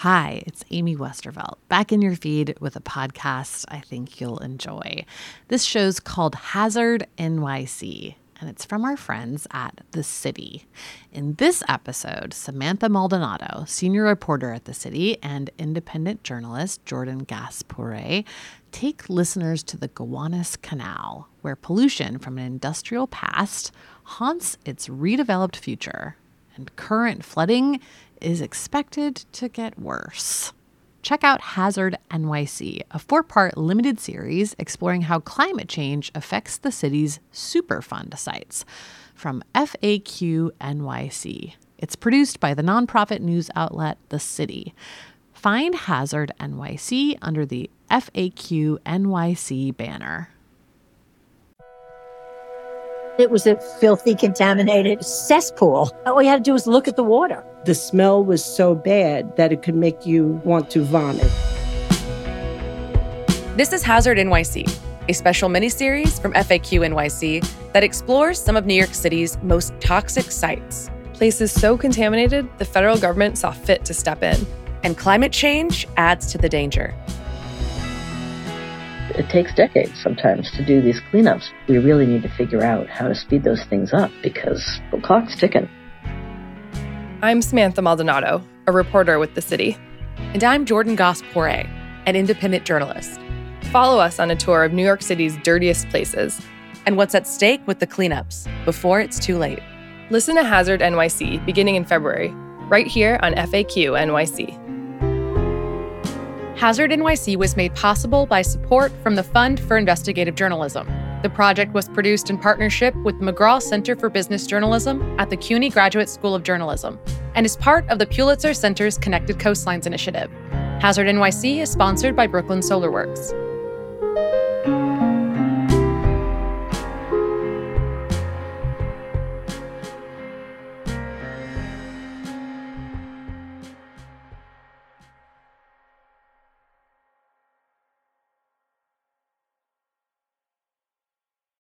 Hi, it's Amy Westervelt, back in your feed with a podcast I think you'll enjoy. This show's called Hazard NYC, and it's from our friends at The City. In this episode, Samantha Maldonado, senior reporter at The City, and independent journalist Jordan Gass-Poore take listeners to the Gowanus Canal, where pollution from an industrial past haunts its redeveloped future, and current flooding is expected to get worse. Check out Hazard NYC, a four part limited series exploring how climate change affects the city's Superfund sites from FAQ NYC. It's produced by the nonprofit news outlet The City. Find Hazard NYC under the FAQ NYC banner. It was a filthy, contaminated cesspool. All you had to do was look at the water. The smell was so bad that it could make you want to vomit. This is Hazard NYC, a special miniseries from FAQ NYC that explores some of New York City's most toxic sites. Places so contaminated, the federal government saw fit to step in. And climate change adds to the danger. It takes decades sometimes to do these cleanups. We really need to figure out how to speed those things up because the clock's ticking. I'm Samantha Maldonado, a reporter with The City. And I'm Jordan Gass-Poore, an independent journalist. Follow us on a tour of New York City's dirtiest places and what's at stake with the cleanups before it's too late. Listen to Hazard NYC beginning in February, right here on FAQ NYC. Hazard NYC was made possible by support from the Fund for Investigative Journalism. The project was produced in partnership with the McGraw Center for Business Journalism at the CUNY Graduate School of Journalism and is part of the Pulitzer Center's Connected Coastlines Initiative. Hazard NYC is sponsored by Brooklyn Solar Works.